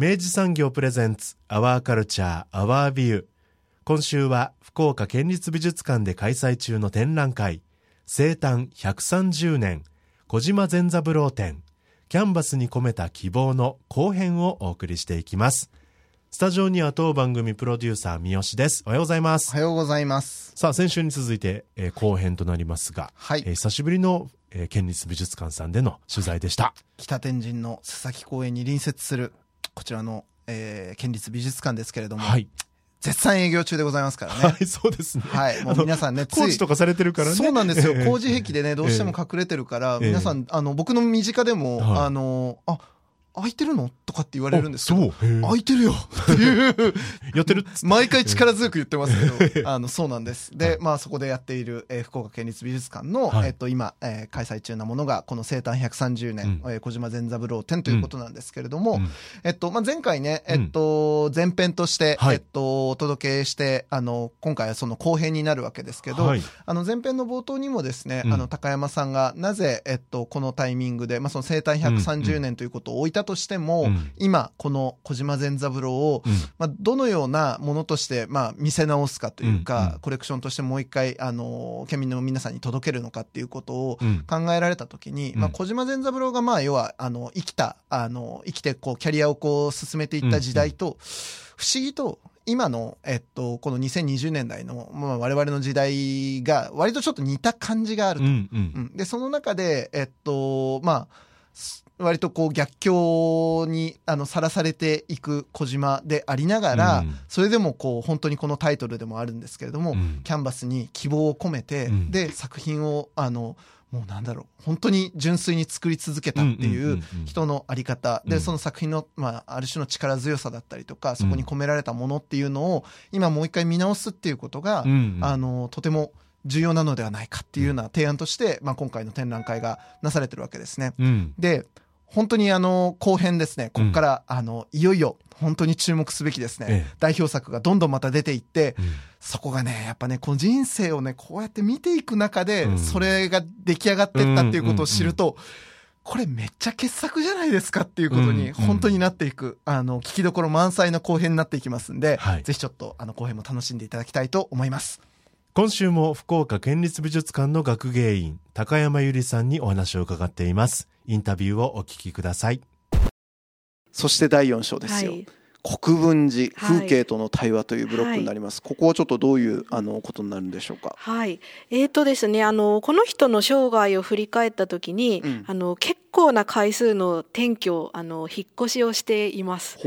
明治産業プレゼンツアワーカルチャーアワービュー。今週は福岡県立美術館で開催中の展覧会生誕130年小島善三郎展。キャンバスに込めた希望の後編をお送りしていきます。スタジオには当番組プロデューサー三好です。おはようございます。おはようございます。さあ先週に続いて、えー、後編となりますが、はい。えー、久しぶりの、えー、県立美術館さんでの取材でした。北天神の須崎公園に隣接するこちらの、えー、県立美術館ですけれども、はい、絶賛営業中でございますからね。はい、そうですね。はい、もう皆さんね、工事とかされてるからね。そうなんですよ。工事壁でね、どうしても隠れてるから、えー、皆さん、あの、僕の身近でも、はい、あの、あ、空いてるの？とかって言われるんですけど、空いてるよっていう やってる毎回力強く言ってますけど、あの、そうなんです。で、まあそこでやっている、えー、福岡県立美術館の、はい、えっと、今、えー、開催中なものが、この生誕130年、うん、えー、小島善三郎展ということなんですけれども、うん、えっと、まあ前回ね、えっと、前編として、えっと、お届けして、あの、今回はその後編になるわけですけど、はい、あの、前編の冒頭にもですね、あの、高山さんがなぜ、えっと、このタイミングで、まあその生誕130年ということを置いたとしても、今この小島善三郎を、まあ、どのようなものとして、まあ、見せ直すかというか、コレクションとしてもう一回あの県民の皆さんに届けるのかっていうことを考えられた時に、まあ、小島善三郎がまあ要はあの生きたあの生きてこうキャリアをこう進めていった時代と、不思議と今の、えっと、この2020年代の、まあ、我々の時代が割とちょっと似た感じがあると。うん。うん、でその中で、えっとまあ割とこう逆境にさらされていく小島でありながら、うん、それでもこう本当にこのタイトルでもあるんですけれども、うん、キャンバスに希望を込めて、うん、で作品をあのもうなんだろう本当に純粋に作り続けたっていう人のあり方。でその作品の、まあ、ある種の力強さだったりとかそこに込められたものっていうのを今もう一回見直すっていうことが、あのとても重要なのではないかっていうような提案として、まあ、今回の展覧会がなされてるわけですね。で本当にあの後編ですね、ここから、あのいよいよ本当に注目すべきですね、ええ、代表作がどんどんまた出ていって、うん、そこがね、やっぱね、この人生をね、こうやって見ていく中で、うん、それが出来上がっていったっていうことを知ると、これめっちゃ傑作じゃないですかっていうことに本当になっていく、あの、聞きどころ満載の後編になっていきますんで、はい、ぜひちょっとあの後編も楽しんでいただきたいと思います。今週も福岡県立美術館の学芸員、高山ゆりさんにお話を伺っています。インタビューをお聞きください。そして第4章ですよ。はい国分寺風景との対話というブロックになります。はい、ここはちょっとどういうあのことになるんでしょうか？はい。えっ、ー、とですね、あのこの人の生涯を振り返った時に、うん、あの結構な回数の転居、あの引っ越しをしています。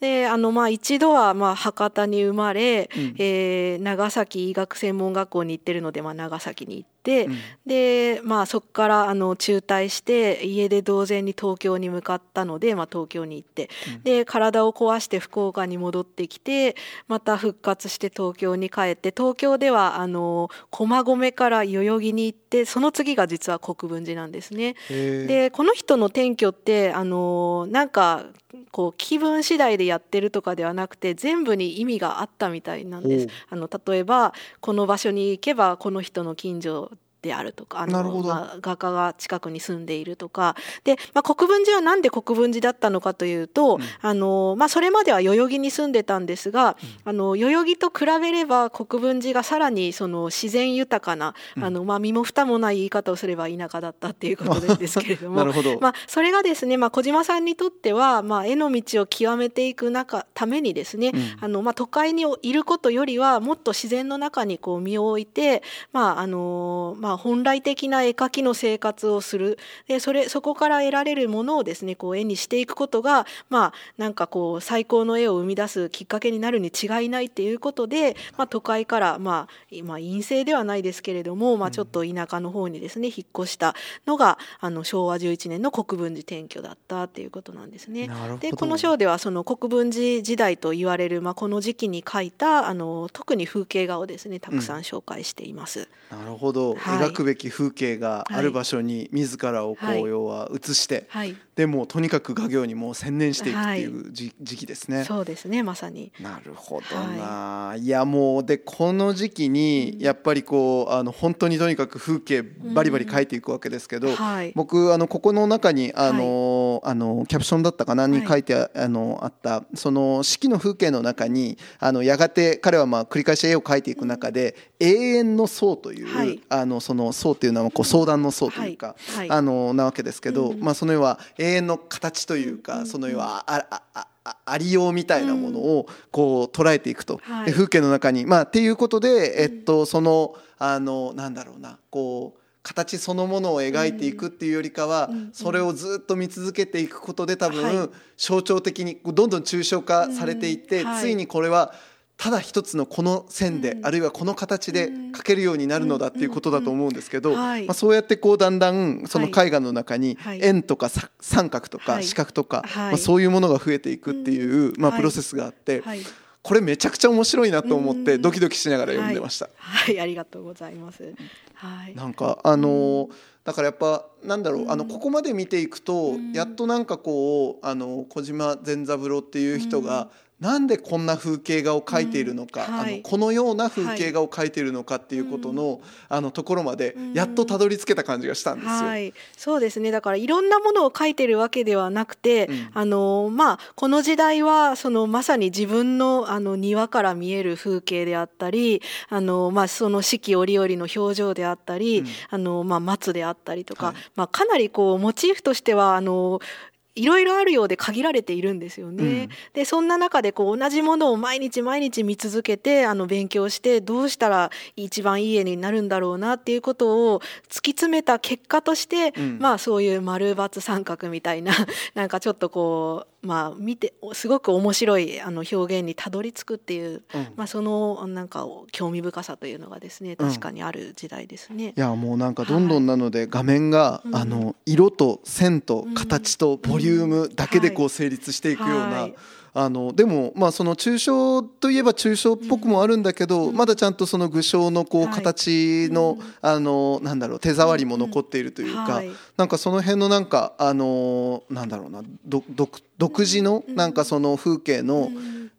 であのまあ一度はまあ博多に生まれ、うん、えー、長崎医学専門学校に行ってるので、まあ、長崎に行って、うん、でまあそこからあの中退して家で同然に東京に向かったので、まあ、東京に行って、うん、で体を壊して福岡に戻ってきてまた復活して東京に帰って東京ではあの駒込から代々木に行ってその次が実は国分寺なんですね。でこの人の転居ってあのなんかこう気分次第でやってるとかではなくて全部に意味があったみたいなんです。あの例えばこの場所に行けばこの人の近所であるとかあの、まあ、画家が近くに住んでいるとか。で、まあ、国分寺はなんで国分寺だったのかというと、うん、あのまあ、それまでは代々木に住んでたんですが、うん、あの代々木と比べれば国分寺がさらにその自然豊かな、うん、あのまあ、身も蓋もない言い方をすれば田舎だったっていうことですけれども まあ、それがですね、まあ、小島さんにとっては、まあ、絵の道を極めていく中ためにですね、あのまあ、都会にいることよりはもっと自然の中にこう身を置いて、まああのまあ、本来的な絵描きの生活をする。でそれそこから得られるものをですねこう絵にしていくことが、まあ、なんかこう最高の絵を生み出すきっかけになるに違いないっていうことで、まあ、都会から、まあ、まあ、陰性ではないですけれども、まあ、ちょっと田舎の方にですね引っ越したのがあの昭和11年の国分寺転居だったっていうことなんですね。でこの章ではその国分寺時代と言われる、まあ、この時期に描いたあの特に風景画をですねたくさん紹介しています。うん、なるほど、はい、描くべき風景がある場所に自らをこう、要は移して、はい、でもとにかく画業にも専念していくっていう時,、期ですね。そうですねまさに。なるほどな、い、やもうでこの時期にやっぱりこうあの本当にとにかく風景バリバリ描いていくわけですけど、僕あのここの中にあの、あのキャプションだったかなに書いてあのあったその四季の風景の中にあのやがて彼はまあ繰り返し絵を描いていく中で永遠の層という、あのその層っていうのはこう相談の層というか、あのなわけですけど、まあその要は永遠の形というか、その要はあああありようみたいなものをこう捉えていくと、うん、風景の中に。まあっていうことで、えっと、そのあのなんだろうなこう形そのものを描いていくっていうよりかは、それをずっと見続けていくことで多分象徴的にどんどん抽象化されていって、ついにこれはただ一つのこの線で、あるいはこの形で描けるようになるのだっていうことだと思うんですけど、まあ、そうやってこうだんだんその絵画の中に円とか三角とか四角とか、まあ、そういうものが増えていくっていう、まあ、プロセスがあって。これめちゃくちゃ面白いなと思ってドキドキしながら読んでました。はい、はい、ありがとうございます。はい。なんかあのー、だからやっぱなんだろうあのここまで見ていくとやっとなんかこうあの小島善三郎っていう人がなんでこんな風景画を描いているのか、うんはい、あのこのような風景画を描いているのかっていうことのはい、あのところまでやっとたどり着けた感じがしたんですよ。はい、そうですね。だからいろんなものを描いてるわけではなくて、うん、あのまあ、この時代はそのまさに自分のあの庭から見える風景であったりあの、まあ、その四季折々の表情であったり、うん、あのまあ、松であったりとか、まあ、かなりこうモチーフとしてはあのいろいろあるようで限られているんですよね。うん、でそんな中でこう同じものを毎日毎日見続けてあの勉強してどうしたら一番いい絵になるんだろうなっていうことを突き詰めた結果として、うん、まあそういう丸×三角みたいな なんかちょっとこうまあ、見てすごく面白いあの表現にたどり着くっていう、うん、まあ、そのなんか興味深さというのがですね確かにある時代ですね。いやもうなんかどんどんなので画面が、はい、あの色と線と形とボリュームだけでこう成立していくような。はいはいあのでもまあその抽象といえば抽象っぽくもあるんだけど、まだちゃんとその具象のこう形の、あのなんだろう手触りも残っているというか、なんかその辺のなんかあのなんだろうな独独自のなんかその風景の、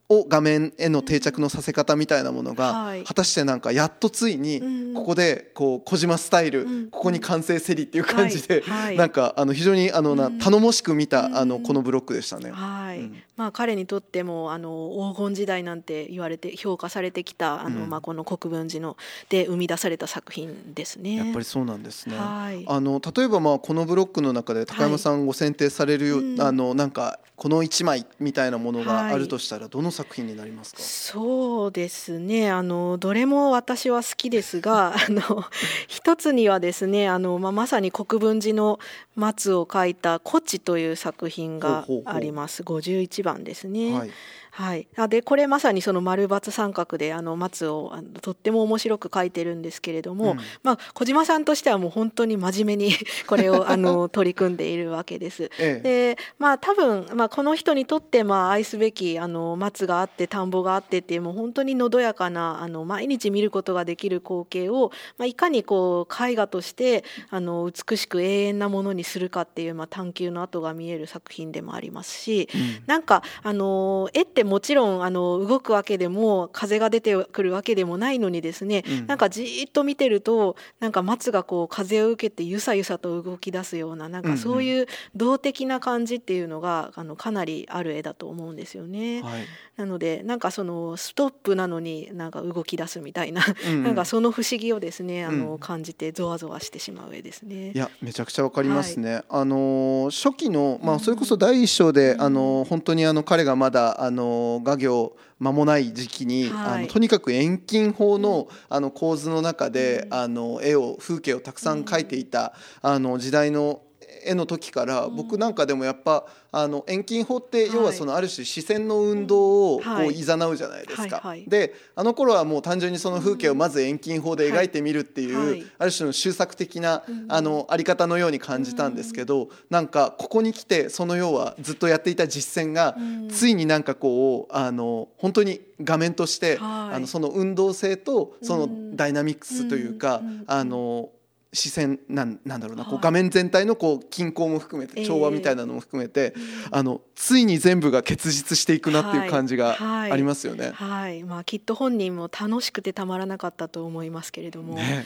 を画面への定着のさせ方みたいなものが、果たしてなんかやっとついにここでこう小島スタイル、ここに完成せりっていう感じで、なんかあの非常にあのな頼もしく見たあのこのブロックでしたね。はい。まあ、彼にとってもあの黄金時代なんて言われて評価されてきたあの、まあ、この国分寺ので生み出された作品ですね。やっぱりそうなんですね。はい、あの例えばまあこのブロックの中で高山さんご選定されるよ、はい、あのなんかこの一枚みたいなものがあるとしたらどの作品になりますか、はい、そうですね。あのどれも私は好きですが あの一つにはですねあの、まあ、まさに国分寺の松を描いた「古地」という作品があります。51番ですね。はいはい、でこれまさにその丸×三角であの松をあのとっても面白く描いてるんですけれども、うん、まあ、小島さんとしてはもう本当に真面目に これをあの取り組んでいるわけです。ええ、でまあ多分、まあ、この人にとってまあ愛すべきあの松があって田んぼがあってっていうもう本当にのどやかなあの毎日見ることができる光景を、まあ、いかにこう絵画としてあの美しく永遠なものにするかっていう、まあ、探求の跡が見える作品でもありますし、うん、なんかあの絵ってもちろんあの動くわけでも風が出てくるわけでもないのにですね、うん、なんかじっと見てるとなんか松がこう風を受けてゆさゆさと動き出すようななんかそういう動的な感じっていうのがあのかなりある絵だと思うんですよね。はい、なのでなんかそのストップなのになんか動き出すみたいな、うん、なんかその不思議をですねあの、感じてゾワゾワしてしまう絵ですね。いやめちゃくちゃわかりますね。はい、あの初期のまあそれこそ第一章で、うん、あの本当にあの彼がまだあの画業間もない時期に、はい、あのとにかく遠近法のあの構図の中で、あの絵を風景をたくさん描いていた、あの時代の絵の時から僕なんかでもやっぱあの遠近法って要はそのある種視線の運動をこうい。ざなうじゃないですか。であの頃はもう単純にその風景をまず遠近法で描いてみるっていうある種の修作的なあのあり方のように感じたんですけどなんかここに来てその要はずっとやっていた実践がついになんかこうあの本当に画面としてあのその運動性とそのダイナミックスというかあの視線なんなんだろうな、はい、こう画面全体のこう均衡も含めて調和みたいなのも含めて、えー、あのついに全部が結実していくなっていう感じがありますよね。はい、はい、まあきっと本人も楽しくてたまらなかったと思いますけれども、ね、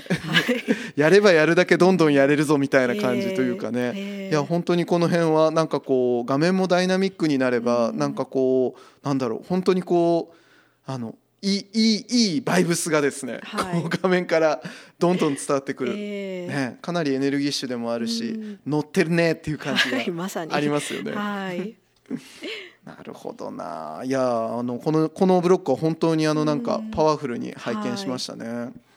やればやるだけどんどんやれるぞみたいな感じというかね、えー、いや本当にこの辺はなんかこう画面もダイナミックになれば、うん、なんかこうなんだろう本当にこうあのいいいいいいバイブスがですね、はい、この画面からどんどん伝わってくる、えー、ね、かなりエネルギッシュでもあるし、うん、乗ってるねっていう感じがありますよね。はい、なるほどな。いやあのこのこのブロックは本当にあのなんかパワフルに拝見しましたね。はい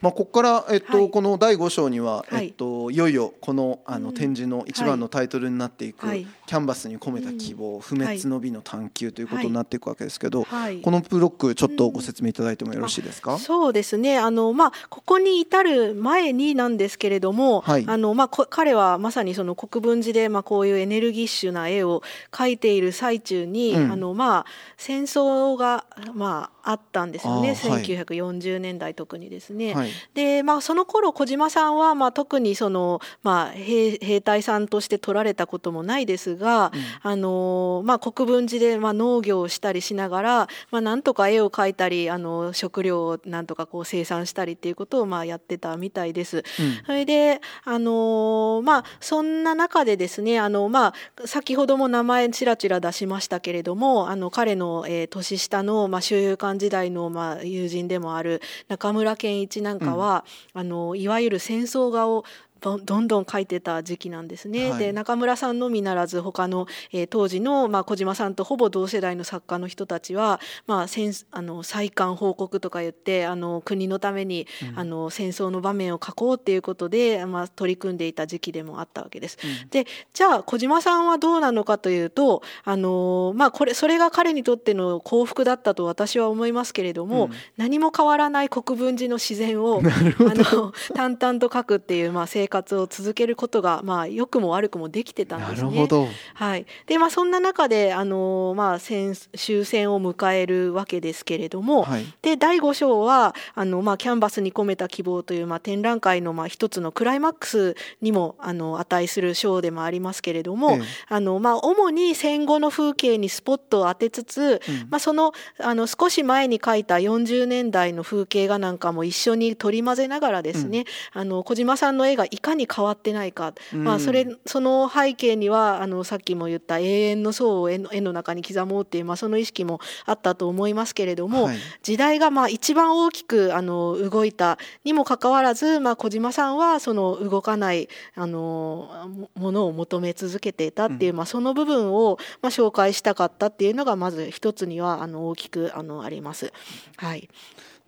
まあ、ここから、えっと、はい、この第5章には、はい、えっと、いよいよこのあの展示の一番のタイトルになっていく、はい、キャンバスに込めた希望、不滅の美の探求ということになっていくわけですけど、このブロックちょっとご説明いただいてもよろしいですか、うん、そうですね。あの、まあ、ここに至る前になんですけれども、あのまあ、彼はまさにその国分寺で、まあ、こういうエネルギッシュな絵を描いている最中に、うん、あのまあ、戦争が、まあ、あったんですよね。1940年代特にですね。はい、でまあその頃小島さんは、まあ、特にその、まあ、兵兵隊さんとして取られたこともないですが、うん、あのまあ、国分寺で、まあ、農業をしたりしながら、まあ、なんとか絵を描いたりあの食料をなんとかこう生産したりっていうことを、まあ、やってたみたいです。うん、それであの、まあ、そんな中でですねあの、まあ、先ほども名前ちらちら出しましたけれどもあの彼の、えー、年下の、まあ、周遊館時代の、まあ、友人でもある中村健一なんかは、うん、あのいわゆる戦争画をどんどん書いてた時期なんですね。はい、で中村さんのみならず他の、えー、当時の、まあ、小島さんとほぼ同世代の作家の人たちは、まあ、戦あの再刊報告とか言ってあの国のために、うん、あの戦争の場面を書こうっていうことで、まあ、取り組んでいた時期でもあったわけです。うん、でじゃあ小島さんはどうなのかというとあの、まあ、これそれが彼にとっての幸福だったと私は思いますけれども、うん、何も変わらない国分寺の自然を あの淡々と書くっていう、まあ、生活を続けることが、まあ、良くも悪くもできてたんですね。はい、でまあそんな中であの、まあ、戦終戦を迎えるわけですけれども、はい、で第5章はあの、まあ、キャンバスに込めた希望という、まあ、展覧会の、まあ、一つのクライマックスにもあの値する章でもありますけれども、ええ、あのまあ、主に戦後の風景にスポットを当てつつ、うん、まあ、そのあの少し前に描いた40年代の風景画なんかも一緒に取り混ぜながらですね、うん、あの小島さんの絵がいかに変わってないか、うん、まあ、それその背景にはあのさっきも言った永遠の層を絵の絵の中に刻もうっていう、まあ、その意識もあったと思いますけれども、はい、時代がまあ一番大きくあの動いたにもかかわらず、まあ、小島さんはその動かないあのものを求め続けていたっていう、うん、まあ、その部分を、まあ、紹介したかったっていうのがまず一つにはあの大きくあのあります。はい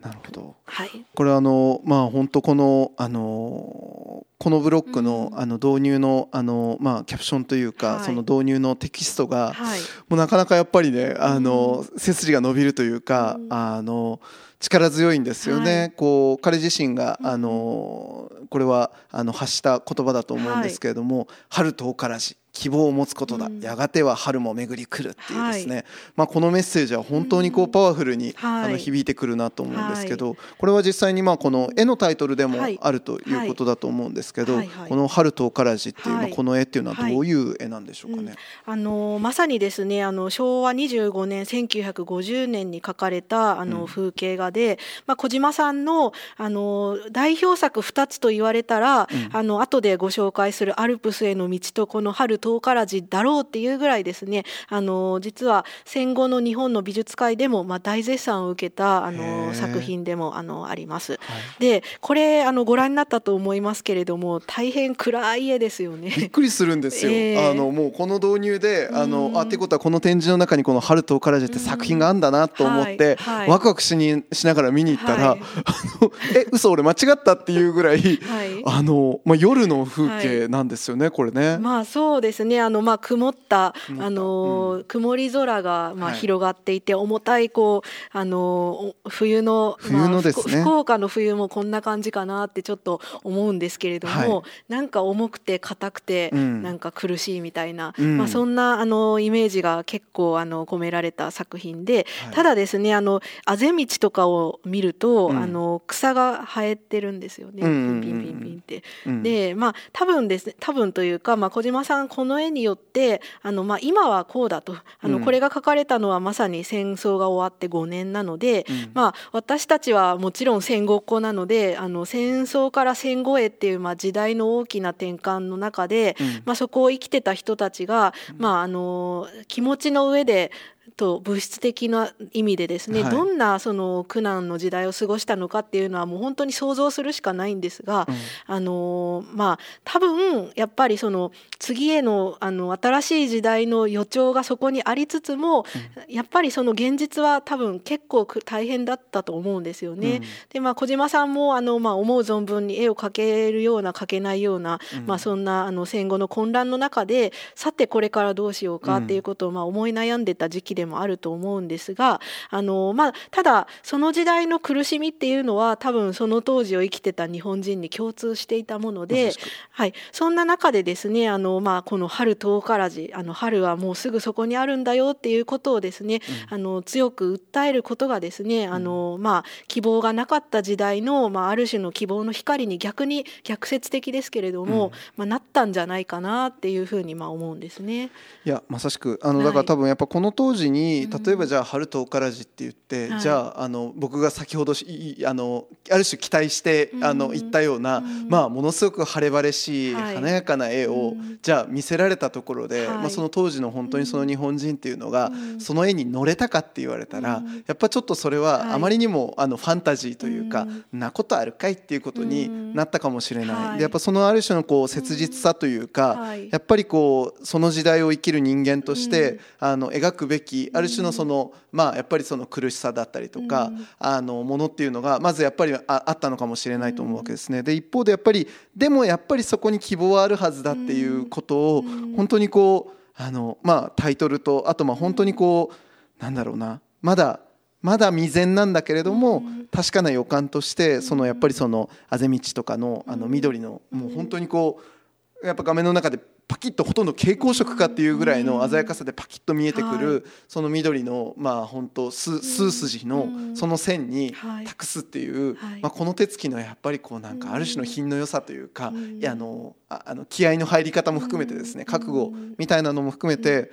なるほど。はい。これあのまあ本当このあのこのブロックの,、あの導入のあのまあキャプションというか、その導入のテキストが、もうなかなかやっぱりねあの、背筋が伸びるというか、あの力強いんですよね。こう彼自身があのこれはあの発した言葉だと思うんですけれども、春とおからじ希望を持つことだ、うん、やがては春も巡り来るっていうですね、はい、まあ、このメッセージは本当にこうパワフルに、うん、あの響いてくるなと思うんですけど、はい、これは実際にまあこの絵のタイトルでもあるということだと思うんですけど、この「春とからじ」っていう、まあ、この絵っていうのはどういう絵なんでしょうかね。うん、あのまさにですねあの昭和25年1950年に描かれたあの風景画で、まあ、小島さんのあの代表作2つと言われたら、あの後でご紹介する「アルプスへの道」とこの「春遠からじだろうっていうぐらいですね。あの実は戦後の日本の美術界でも、まあ、大絶賛を受けたあの作品でもあのあります。はい、でこれあのご覧になったと思いますけれども大変暗い絵ですよね。びっくりするんですよ。えー、あのもうこの導入であのあってことはこの展示の中にこの「春とからじ」って作品があんだなと思って、はい。はい、ワクワクしにしながら見に行ったら、はい、あの え嘘俺間違ったっていうぐらい、あのまあ夜の風景なんですよね、これね。まあそうですね。あのまあ曇ったあの、うん、曇り空がまあ広がっていて、重たいこうあの冬の冬のですね、まあ、福岡の冬もこんな感じかなってちょっと思うんですけれども、はい、なんか重くて硬くて、うん、なんか苦しいみたいな、うん、まあそんなあのイメージが結構あの込められた作品で、はい、ただですねあのあぜ道とかを見ると、うん、あの草が生えてるんですよね、ピンピンピンピンって。でまあ多分ですね多分というか、まあ、小島さんこの絵によってあの、まあ、今はこうだと。あの、これが書かれたのはまさに戦争が終わって5年なので、うん、まあ、私たちはもちろん戦後っ子なのであの戦争から戦後へっていう、まあ、時代の大きな転換の中で、うん、まあ、そこを生きてた人たちが、まあ、あの気持ちの上でと物質的な意味でですね、はい、どんなその苦難の時代を過ごしたのかっていうのはもう本当に想像するしかないんですが、うん、あのまあ多分やっぱりその次へのあの新しい時代の予兆がそこにありつつも、うん、やっぱりその現実は多分結構大変だったと思うんですよね。うん、でまあ小島さんもあの、まあ、思う存分に絵を描けるような描けないような、まあ、そんなあの戦後の混乱の中でさてこれからどうしようかっていうことをまあ思い悩んでた時期ででもあると思うんですがあの、まあ、ただその時代の苦しみっていうのは多分その当時を生きてた日本人に共通していたもので、はい、そんな中でですねあの、まあ、この春遠からじあの春はもうすぐそこにあるんだよっていうことをですね、うん、あの強く訴えることがですねあの、まあ、希望がなかった時代の、まあ、ある種の希望の光に逆に逆説的ですけれども、うん、まあ、なったんじゃないかなっていうふうにまあ思うんですね。いやまさしく。あのだから多分やっぱこの当時に例えばじゃあ「春とおからじ」って言って、じゃああの僕が先ほどあのある種期待してあの言ったような、まあ、ものすごく晴れ晴れしい華やかな絵を、じゃあ見せられたところで、まあ、その当時の本当にその日本人っていうのが、その絵に乗れたかって言われたら、やっぱちょっとそれはあまりにもあのファンタジーというか、なことあるかいっていうことになったかもしれない。でやっぱそのある種のこう切実さというか、やっぱりこうその時代を生きる人間として、あの描くべきある種のそのまあやっぱりその苦しさだったりとか、あのものっていうのがまずやっぱりああったのかもしれないと思うわけですね。で一方でやっぱりでもやっぱりそこに希望はあるはずだっていうことを本当にこうあのまあタイトルとあとまあ本当にこうなんだろうなまだまだ未然なんだけれども確かな予感としてそのやっぱりそのあぜ道とかのあの緑のもう本当にこうやっぱ画面の中でパキッとほとんど蛍光色かっていうぐらいの鮮やかさでパキッと見えてくるその緑のまあ本当数筋のその線に託すっていうまあこの手つきのやっぱりこうなんかある種の品の良さというかいやあのあの気合の入り方も含めてですね覚悟みたいなのも含めて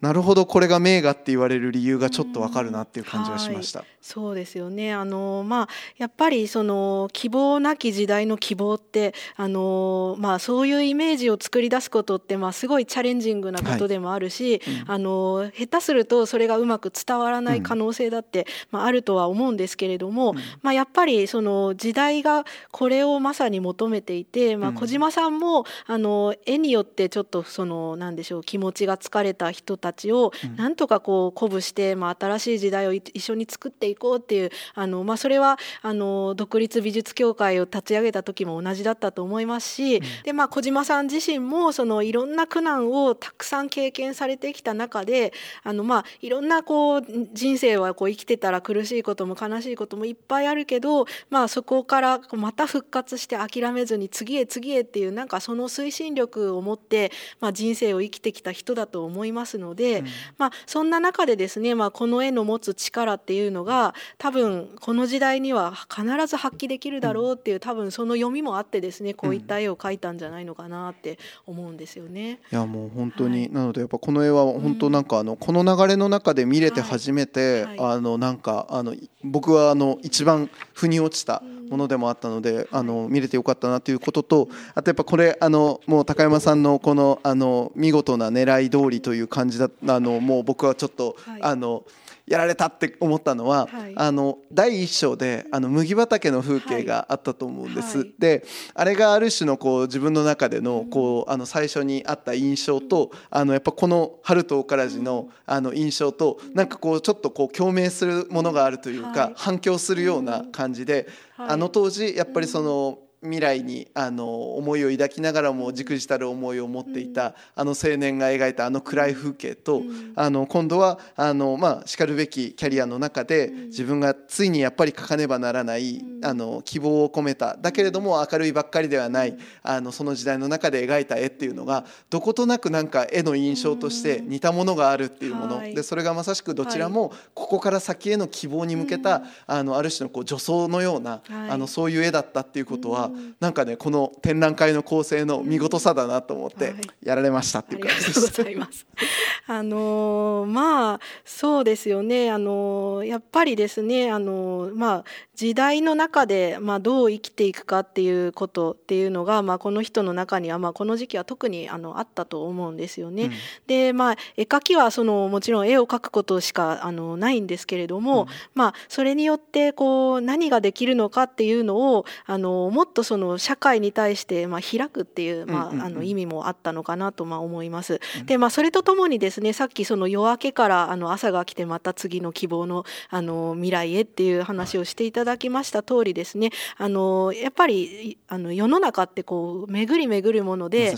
なるほどこれが名画って言われる理由がちょっとわかるなっていう感じはしました。はい、そうですよね。あのまあやっぱりその希望なき時代の希望ってあのまあそういうイメージを作り出すことってまあすごいチャレンジングなことでもあるし、はい。うん、あの下手するとそれがうまく伝わらない可能性だって、うん、まああるとは思うんですけれども、うん、まあやっぱりその時代がこれをまさに求めていて、まあ小島さんもあの絵によってちょっとそのなんでしょう気持ちが疲れた人たたちをなんとかこう鼓舞して、まあ、新しい時代を一緒に作っていこうっていうあの、まあ、それはあの独立美術協会を立ち上げた時も同じだったと思いますし、でまあ、小島さん自身もそのいろんな苦難をたくさん経験されてきた中であの、まあ、いろんなこう人生はこう生きてたら苦しいことも悲しいこともいっぱいあるけど、まあ、そこからまた復活して諦めずに次へ次へっていうなんかその推進力を持って、まあ、人生を生きてきた人だと思いますので、うん、まあ、そんな中でですね、まあ、この絵の持つ力っていうのが多分この時代には必ず発揮できるだろうっていう多分その読みもあってですねこういった絵を描いたんじゃないのかなって思うんですよね。いやもう本当に、はい、なのでやっぱこの絵は本当なんかあの、この流れの中で見れて初めて、はいはい、あのなんかあの僕はあの一番腑に落ちたものでもあったので、あの見れてよかったなということとあとやっぱこれあのもう高山さんのこのあの見事な狙い通りという感じだあのもう僕はちょっと、あの。やられたって思ったのは、はい、あの第一章であの麦畑の風景があったと思うんです。はい、であれがある種のこう自分の中でのこうあの最初にあった印象とあのやっぱこの「春とからじの」あの印象となんかこうちょっとこう共鳴するものがあるというか、反響するような感じで、あの当時やっぱりその。未来にあの思いを抱きながらもじくじたる思いを持っていた、あの青年が描いたあの暗い風景と、あの今度はあの、まあ、しかるべきキャリアの中で自分がついにやっぱり描かねばならない、あの希望を込めた。だけれども明るいばっかりではないあのその時代の中で描いた絵っていうのがどことなくなんか絵の印象として似たものがあるっていうもの、でそれがまさしくどちらもここから先への希望に向けた、あのある種のこう助走のような、あのそういう絵だったっていうことは、なんかねこの展覧会の構成の見事さだなと思ってやられましたっていう感じです。ありがとうございます。あのまあそうですよね。あのやっぱりですね。あのまあ時代の中でまあどう生きていくかっていうことっていうのがまあこの人の中にはまあこの時期は特にあのあったと思うんですよね。うん、でまあ絵描きはそのもちろん絵を描くことしかあのないんですけれども、うん、まあそれによってこう何ができるのかっていうのをあのもっとその社会に対してまあ開くっていうまああの意味もあったのかなとまあ思います。でまあそれとともにですねさっきその夜明けからあの朝が来てまた次の希望のあの未来へっていう話をしていただきました通りですね。あのやっぱりあの世の中ってこう巡り巡るもので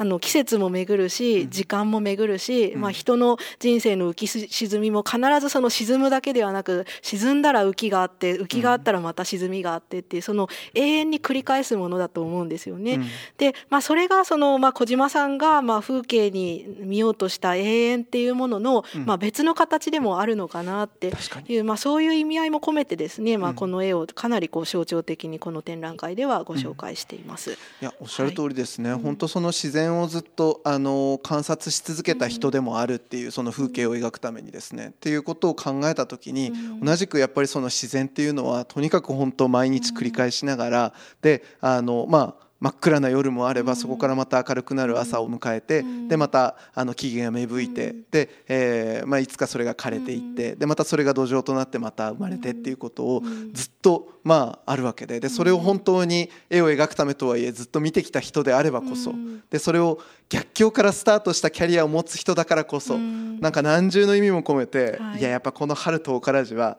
あの季節も巡るし時間も巡るし、うん、まあ、人の人生の浮き沈みも必ずその沈むだけではなく沈んだら浮きがあって浮きがあったらまた沈みがあってっていうその永遠に繰り返すものだと思うんですよね。うん、で、まあ、それがその、まあ、小島さんがまあ風景に見ようとした永遠っていうものの、まあ、別の形でもあるのかなっていう、まあ、そういう意味合いも込めてですね、まあ、この絵をかなりこう象徴的にこの展覧会ではご紹介しています。いやおっしゃる通りですね、はい、本当その自然をずっとあの観察し続けた人でもあるっていうその風景を描くためにですねっていうことを考えた時に同じくやっぱりその自然っていうのはとにかく本当毎日繰り返しながらであのまあ真っ暗な夜もあればそこからまた明るくなる朝を迎えてでまたあの木々が芽吹いてで、えーまあ、いつかそれが枯れていってでまたそれが土壌となってまた生まれてっていうことをずっとまああるわけででそれを本当に絵を描くためとはいえずっと見てきた人であればこそでそれを逆境からスタートしたキャリアを持つ人だからこそなんか何重の意味も込めてい。ややっぱこの「春とおからじ」は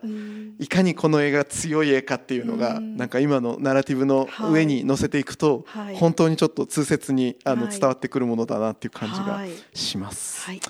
いかにこの絵が強い絵かっていうのがなんか今のナラティブの上に載せていくと本当にちょっと痛切にあの伝わってくるものだなっていう感じがします。はい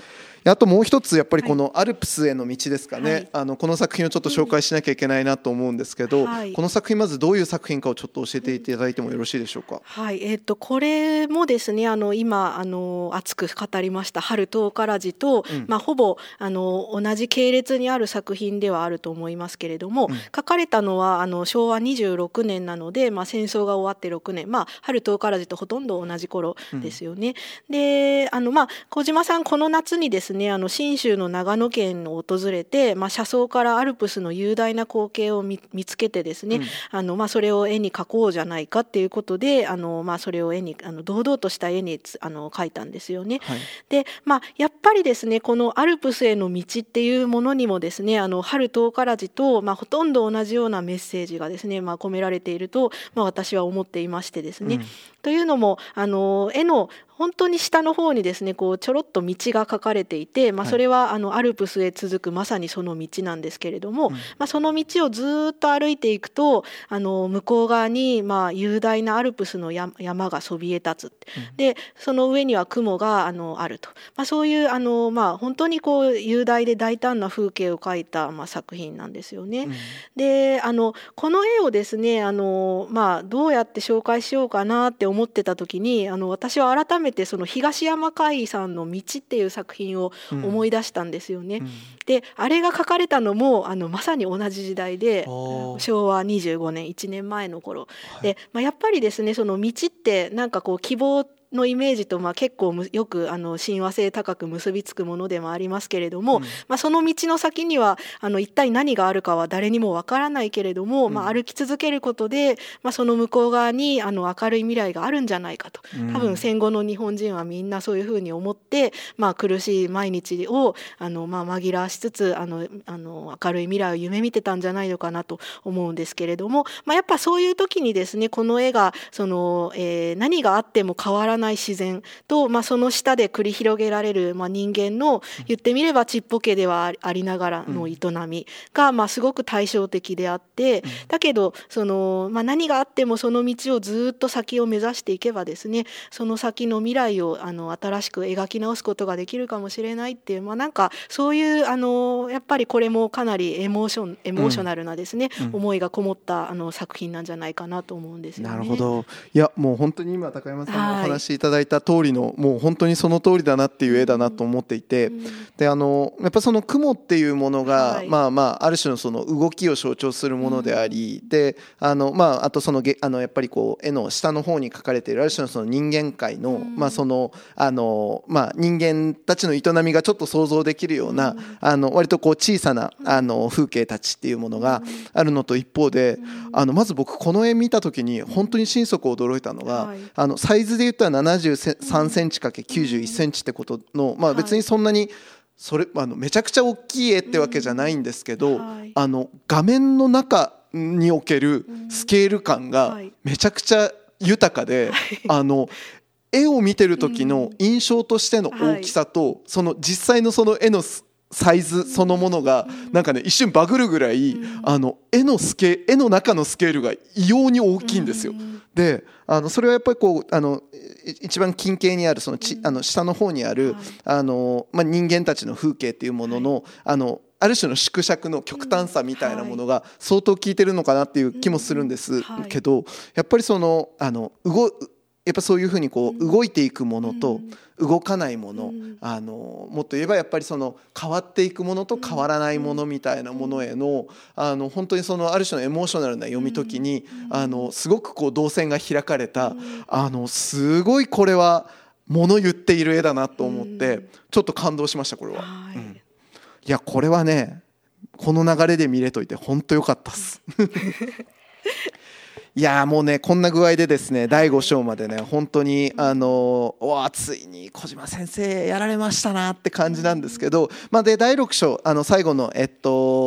あともう一つやっぱりこのアルプスへの道ですかね、はい、あのこの作品をちょっと紹介しなきゃいけないなと思うんですけど、はい、この作品まずどういう作品かをちょっと教えていただいてもよろしいでしょうか？はい。えーと、これもですねあの今あの熱く語りました「春遠からじと」うん、まあ、ほぼあの同じ系列にある作品ではあると思いますけれども、うん、書かれたのはあの昭和26年なので、まあ、戦争が終わって6年、まあ、春遠からじとほとんど同じ頃ですよね。うん、であの、まあ、小島さんこの夏にですねあの信州の長野県を訪れて、まあ、車窓からアルプスの雄大な光景を見つけてですね、うん、あのまあ、それを絵に描こうじゃないかっていうことであの、まあ、それを絵にあの堂々とした絵にあの描いたんですよね。はい、で、まあ、やっぱりですねこのアルプスへの道っていうものにもですねあの春遠からじと、まあ、ほとんど同じようなメッセージがですね、まあ、込められていると、まあ、私は思っていましてですね。うんというのもあの絵の本当に下の方にですねこうちょろっと道が書かれていて、まあ、それはあのアルプスへ続くまさにその道なんですけれども、まあ、その道をずっと歩いていくとあの向こう側にまあ雄大なアルプスの山がそびえ立つ、でその上には雲があのあると、まあ、そういうあの、まあ、本当にこう雄大で大胆な風景を描いた、まあ、作品なんですよね。であのこの絵をですねあの、まあ、どうやって紹介しようかなって思ってた時にあの私は改めてその東山海さんの「道」っていう作品を思い出したんですよね。うん。うん、であれが書かれたのもあのまさに同じ時代で昭和25年1年前の頃、はい、で、まあ、やっぱりですねその道ってなんかこう希望のイメージとまあ結構よくあの親和性高く結びつくものでもありますけれども、うん、まあ、その道の先にはあの一体何があるかは誰にもわからないけれども、うん、まあ、歩き続けることで、まあ、その向こう側にあの明るい未来があるんじゃないかと。多分戦後の日本人はみんなそういうふうに思って、まあ、苦しい毎日をあの、まあ、紛らわしつつあのあの明るい未来を夢見てたんじゃないのかなと思うんですけれども、まあ、やっぱそういう時にですねこの絵がその、えー、何があっても変わらないない自然と、まあ、その下で繰り広げられる、まあ、人間の言ってみればちっぽけではありながらの営みが、まあ、すごく対照的であって、だけどその、まあ、何があってもその道をずっと先を目指していけばですねその先の未来をあの新しく描き直すことができるかもしれないっていう、まあ、なんかそういうあのやっぱりこれもかなりエモーションエモーショナルなですね、うん、思いがこもったあの作品なんじゃないかなと思うんですよね。なるほど。いやもう本当に今高山さんのお話いただいた通りのもう本当にその通りだなっていう絵だなと思っていて、であのやっぱその雲っていうものが、はい、まあまあある種のその動きを象徴するものであり、うん、であのまああとそのあのやっぱりこう絵の下の方に書かれているある種のその人間界の、うん、まあそのあのまあ人間たちの営みがちょっと想像できるような、うん、あの割とこう小さなあの風景たちっていうものがあるのと一方で、あのまず僕この絵見た時に本当に心底驚いたのが、はい、あのサイズで言ったら73センチ ×91 センチってことの、まあ、別にそんなにそれあのめちゃくちゃ大きい絵ってわけじゃないんですけど、あの画面の中におけるスケール感がめちゃくちゃ豊かで、あの絵を見てる時の印象としての大きさと、その実際のその絵のサイズそのものがなんかね一瞬バグるぐらいあの絵のスケ絵の中のスケールが異様に大きいんですよ。であのそれはやっぱりこうあの一番近景にあるそのちあの下の方にあるあの、まあ、人間たちの風景っていうもののあのある種の縮尺の極端さみたいなものが相当効いてるのかなっていう気もするんですけどやっぱりそのあの動やっぱそういうふうにこう動いていくものと動かないもの、あのもっと言えばやっぱりその変わっていくものと変わらないものみたいなものへのあの本当にそのある種のエモーショナルな読み解きにあのすごくこう動線が開かれたあのすごいこれは物言っている絵だなと思ってちょっと感動しましたこれは。うん、いやこれはねこの流れで見れといて本当良かったっす。いやもうねこんな具合でですね第5章までね本当にあのわついに小島先生やられましたなって感じなんですけど、まあ、で第6章あの最後の、えっと、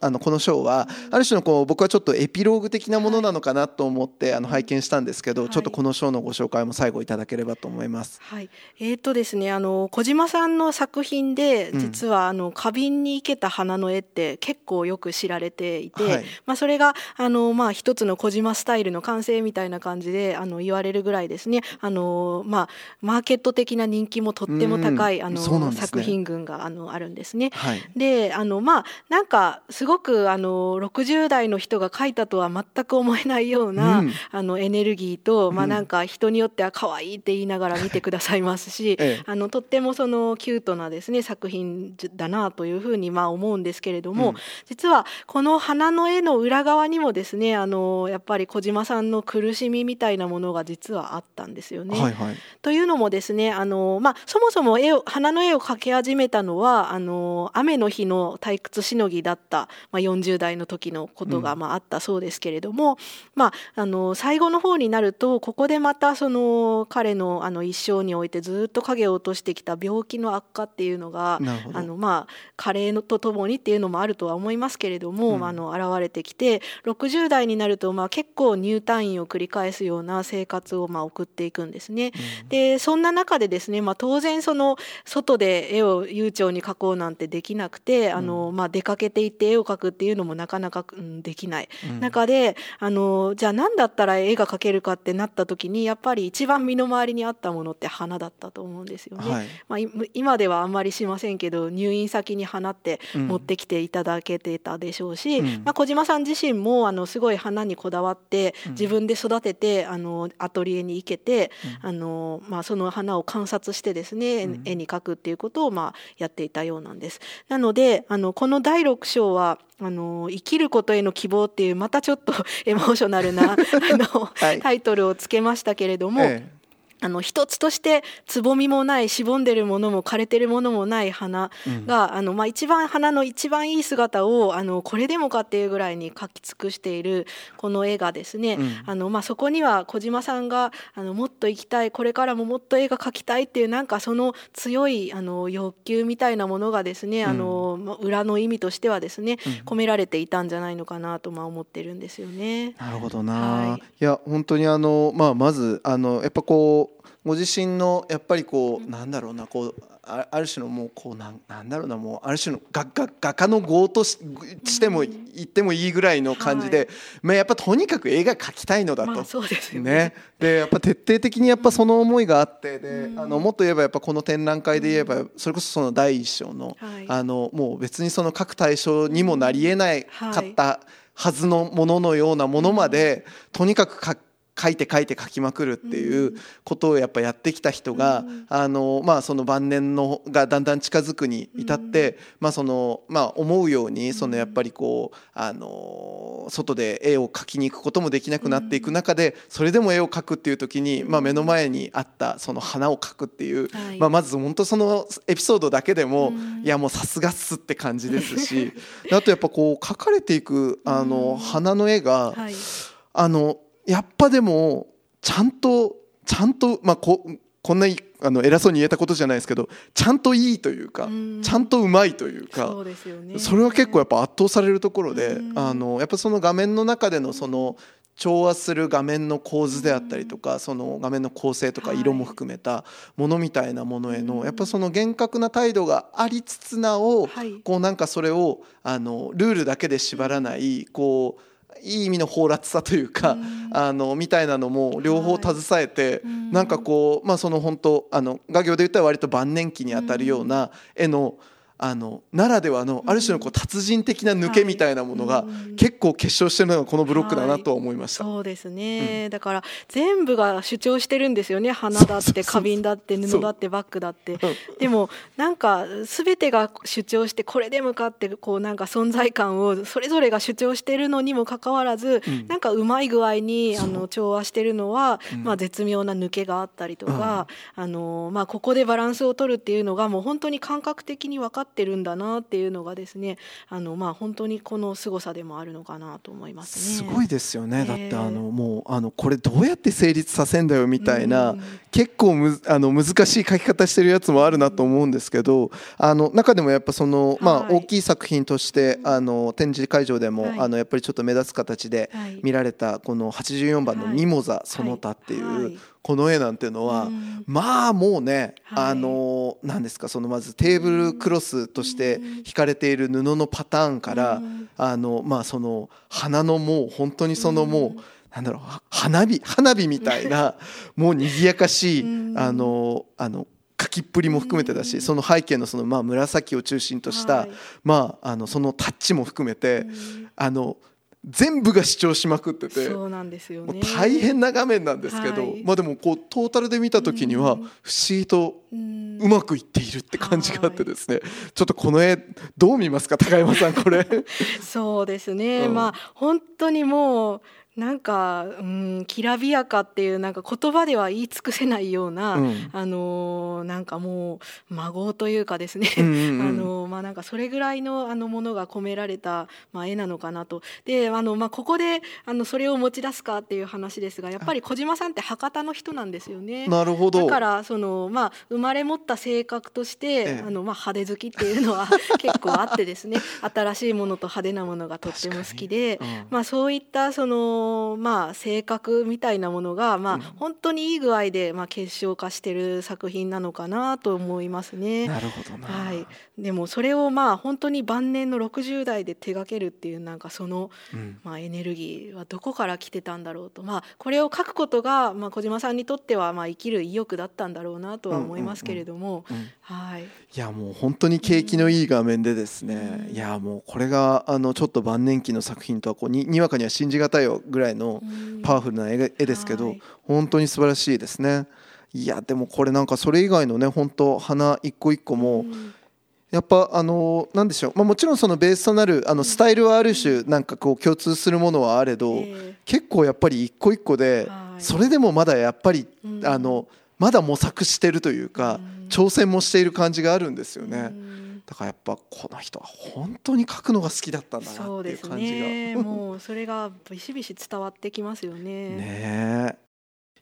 あのこの章はある種のこう僕はちょっとエピローグ的なものなのかなと思ってあの拝見したんですけど、ちょっとこの章のご紹介も最後いただければと思います。はい、えー、とですねあの小島さんの作品で実はあの花瓶に生けた花の絵って結構よく知られていて、はい、まあ、それがあの、まあ、一つの小島スタイルの完成みたいな感じであの言われるぐらいですね。あの、まあ、マーケット的な人気もとっても高い、あの、ね、作品群があのあるんですね。はい、であのまあなんかすごくあの60代の人が描いたとは全く思えないような、うん、あのエネルギーと、まあ、なんか人によっては可愛いって言いながら見てくださいますし、ええ、あのとってもそのキュートなですね作品だなというふうにまあ思うんですけれども、うん、実はこの花の絵の裏側にもですねあのやっぱり小島さんの苦しみみたいなものが実はあったんですよね。はいはい、というのもですねあの、まあ、そもそも絵を花の絵を描き始めたのはあの雨の日の退屈しのぎだっ、まあ、40代の時のことがまああったそうですけれども、うん、まあ、あの最後の方になるとここでまたその彼のあの一生においてずっと影を落としてきた病気の悪化っていうのがあのまあ加齢のとともにっていうのもあるとは思いますけれども、うん、あの現れてきて60代になるとまあ結構入退院を繰り返すような生活をまあ送っていくんですね。うん、でそんな中でですね、まあ、当然その外で絵を悠長に描こうなんてできなくて、あのまあ、出かけていって絵を描くっていうのもなかなか、うん、できない、中であのじゃあ何だったら絵が描けるかってなった時にやっぱり一番身の回りにあったものって花だったと思うんですよね。はい、まあ、今ではあんまりしませんけど入院先に花って持ってきていただけてたでしょうし、うん、まあ、小島さん自身もあのすごい花にこだわって自分で育ててあのアトリエに行けて、あのまあ、その花を観察してですね、絵に描くっていうことをまあやっていたようなんです。なのであのこの第6章はあの生きることへの希望っていうまたちょっと エモーショナルなあの、はい、タイトルをつけましたけれども、ええ、あの一つとしてつぼみもないしぼんでるものも枯れてるものもない花が、うん、あのまあ、一番花の一番いい姿をあのこれでもかっていうぐらいに描き尽くしているこの絵がですね、うん、あのまあ、そこには小島さんがあのもっと行きたいこれからももっと絵が描きたいっていうなんかその強いあの欲求みたいなものがですね、うん、あの裏の意味としてはですね、込められていたんじゃないのかなとまあ思ってるんですよね。なるほどな、はい、いや本当にあの、まあ、まずあのやっぱこうご自身のやっぱりこうなんだろうなこうある種のもうこうなんなんだろうなもうある種の画画画家の業とししても言ってもいいぐらいの感じで、はい、まあやっぱとにかく絵が描きたいのだと、まあ、そうですよね。ね。でやっぱ徹底的にやっぱその思いがあってであのもっと言えばやっぱこの展覧会で言えばそれこそその第一章の,、あのもう別にその各対象にもなりえないかったはずのもののようなものまでとにかく描書いて書いて書きまくるっていうことをやっぱやってきた人が、あのまあその晩年のがだんだん近づくに至って、まあそのまあ思うようにそのやっぱりこうあの外で絵を描きに行くこともできなくなっていく中でそれでも絵を描くっていう時に、まあ目の前にあったその花を描くっていう、まあまず本当そのエピソードだけでも、いやもうさすがっすって感じですし あとやっぱこう描かれていくあの花の絵が、あのやっぱでもちゃんとちゃんとまあここんなあの偉そうに言えたことじゃないですけどちゃんといいというかちゃんとうまいというかそれは結構やっぱ圧倒されるところであのやっぱその画面の中でのその調和する画面の構図であったりとかその画面の構成とか色も含めたものみたいなものへのやっぱその厳格な態度がありつつなおこうなん。かそれをあのルールだけで縛らないこういい意味の放辣さというか、うん、あのみたいなのも両方携えて、はい、なんかこうまあその本当あの画業で言ったら割と晩年期にあたるような絵の、うんあのならではのある種のこう達人的な抜けみたいなものが結構結晶してるのがこのブロックだなと思いました、はい、そうですね、うん、だから全部が主張してるんですよね。花だって花瓶だって布だってバッグだって。でもなんか全てが主張してこれで向かってこうなんか存在感をそれぞれが主張してるのにもかかわらず、うん、なんかうまい具合にあの調和してるのは、うん、まあ、絶妙な抜けがあったりとか、あのまあ、ここでバランスを取るっていうのがもう本当に感覚的に分かってるんだなっていうのがですねあの、まあ、本当にこの凄さでもあるのかなと思いますね。すごいですよね、だってあのもうあのこれどうやって成立させんだよみたいな、結構むあの難しい書き方してるやつもあるなと思うんですけどあの中でもやっぱその、まあ、大きい作品としてあの展示会場でも、あのやっぱりちょっと目立つ形で見られたこの84番の「ミモザその他」っていうこの絵なんていうのは、まあもうね、あの何ですかそのまずテーブルクロスとして引かれている布のパターンから、あのまあその花のもう本当にそのもう、なんだろう花火花火みたいな もう賑やかしい、あのあの書きっぷりも含めてだしその背景のそのまあ紫を中心とした、まああのそのタッチも含めて、あの全部が主張しまくっててそうなんですよ、ね、大変な画面なんですけど、はい、まあでもこうトータルで見た時には不思議とうまくいっているって感じがあってですね、ちょっとこの絵どう見ますか高山さんこれ。そうですね、うん、まあ本当にもうなんか、うん、きらびやかっていうなんか言葉では言い尽くせないような、うん、あのなんかもう孫というかですね、うんうんうん、あののまあなんかそれぐらいのあのものが込められたまあ絵なのかなと。であのまあここであのそれを持ち出すかっていう話ですがやっぱり小島さんって博多の人なんですよね。なるほど。だからそのまあ生まれ持った性格として、ええ、あのまあ派手好きっていうのは 結構あってですね。新しいものと派手なものがとっても好きで、うん、まあそういったそのまあ性格みたいなものがまあ本当にいい具合でまあ結晶化してる作品なのかなと思いますね。なるほどはい。でもそれをまあ本当に晩年の60代で手掛けるっていうなんかその、まあエネルギーはどこから来てたんだろうと。まあこれを書くことがまあ小島さんにとってはまあ生きる意欲だったんだろうなとは思いますけれども、はい。いやもう本当に景気のいい画面でですね、いやもうこれがあのちょっと晩年期の作品とはこうににわかには信じがたいよぐらいのパワフルな絵ですけど、本当に素晴らしいですね。いやでもこれなんかそれ以外のね本当花一個一個も、やっぱあのなんでしょう、まあ、もちろんそのベースとなるあのスタイルはある種なんかこう共通するものはあれど、結構やっぱり一個一個でそれでもまだやっぱりあのまだ模索してるというか挑戦もしている感じがあるんですよね。だからやっぱこの人は本当に書くのが好きだったんだなっていう感じが、ね、もうそれがビシビシ伝わってきますよね。ね